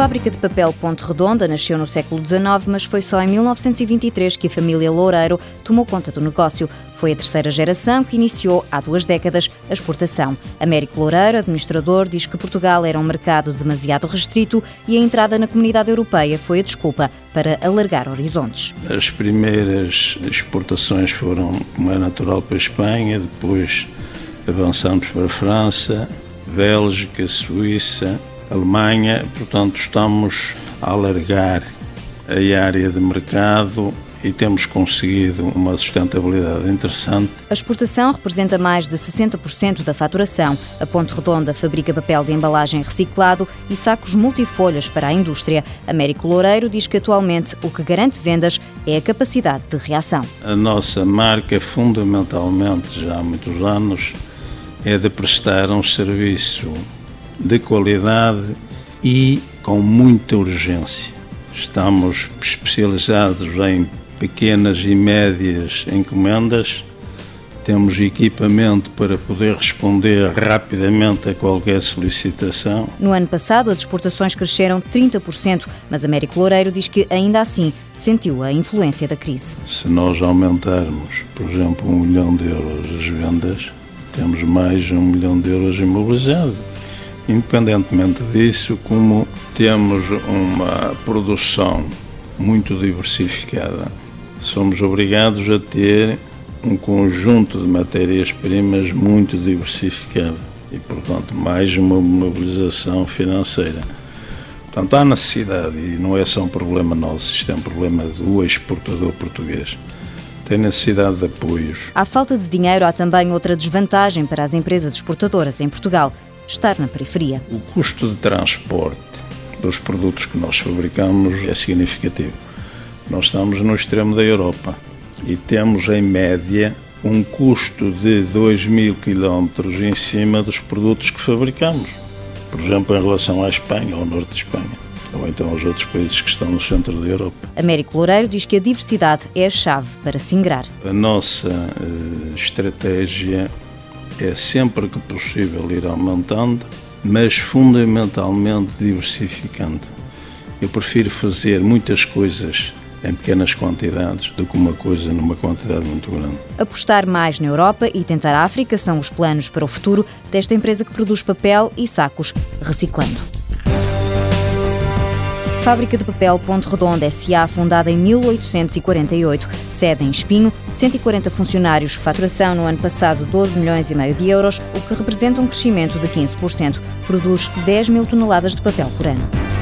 fábrica de papel Ponte Redonda nasceu no século XIX, mas foi só em 1923 que a família Loureiro tomou conta do negócio. Foi a terceira geração que iniciou, há duas décadas, a exportação. Américo Loureiro, administrador, diz que Portugal era um mercado demasiado restrito e a entrada na comunidade europeia foi a desculpa para alargar horizontes. As primeiras exportações foram, como é natural, para a Espanha, depois avançamos para a França, Bélgica, Suíça, Alemanha, portanto, estamos a alargar a área de mercado e temos conseguido uma sustentabilidade interessante. A exportação representa mais de 60% da faturação. A Ponte Redonda fabrica papel de embalagem reciclado e sacos multifolhas para a indústria. Américo Loureiro diz que atualmente o que garante vendas é a capacidade de reação. A nossa marca, fundamentalmente já há muitos anos, é de prestar um serviço de qualidade e com muita urgência. Estamos especializados em pequenas e médias encomendas, temos equipamento para poder responder rapidamente a qualquer solicitação. No ano passado, as exportações cresceram 30%, mas Américo Loureiro diz que ainda assim sentiu a influência da crise. Se nós aumentarmos, por exemplo, um milhão de euros as vendas, temos mais de um milhão de euros imobilizado. Independentemente disso, como temos uma produção muito diversificada, somos obrigados a ter um conjunto de matérias-primas muito diversificado e, portanto, mais uma mobilização financeira. Portanto, há necessidade, e não é só um problema nosso, isto é um problema do exportador português tem necessidade de apoios. À falta de dinheiro, há também outra desvantagem para as empresas exportadoras em Portugal: estar na periferia. O custo de transporte dos produtos que nós fabricamos é significativo. Nós estamos no extremo da Europa e temos, em média, um custo de 2 mil quilómetros em cima dos produtos que fabricamos. Por exemplo, em relação à Espanha, ao norte de Espanha ou então aos outros países que estão no centro da Europa. Américo Loureiro diz que a diversidade é a chave para se ingrar. A nossa uh, estratégia é sempre que possível ir aumentando, mas fundamentalmente diversificando. Eu prefiro fazer muitas coisas em pequenas quantidades do que uma coisa numa quantidade muito grande. Apostar mais na Europa e tentar a África são os planos para o futuro desta empresa que produz papel e sacos reciclando. Fábrica de Papel Ponte Redonda S.A., fundada em 1848, sede em Espinho, 140 funcionários, faturação no ano passado 12 milhões e meio de euros, o que representa um crescimento de 15%. Produz 10 mil toneladas de papel por ano.